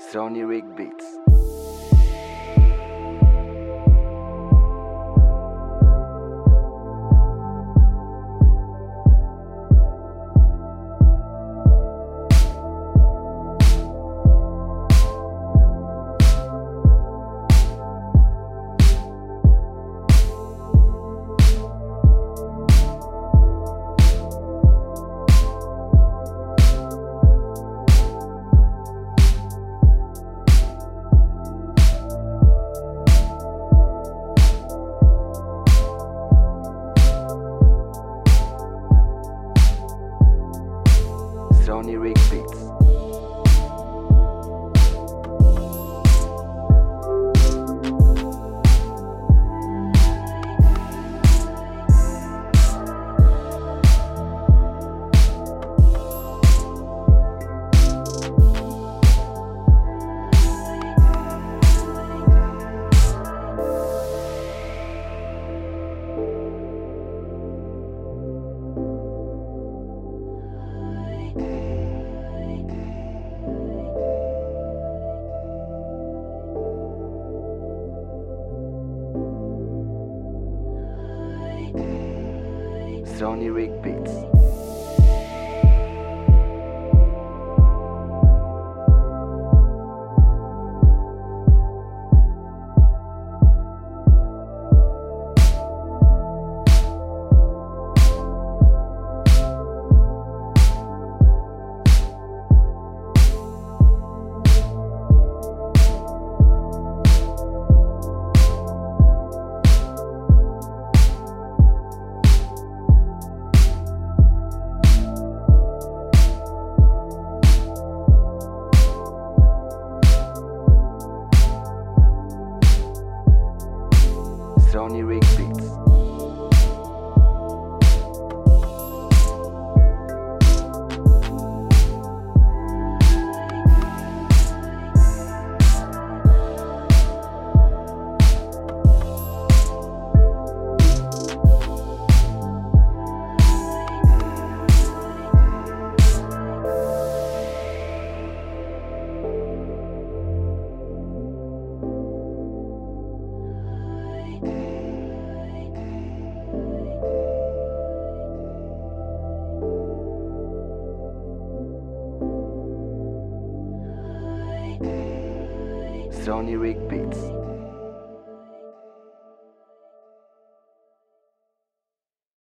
Sony Rig Beats. Sony Rig Beats. Sony Rig Beats. Sony Rig Beats. Sony Rig Beats.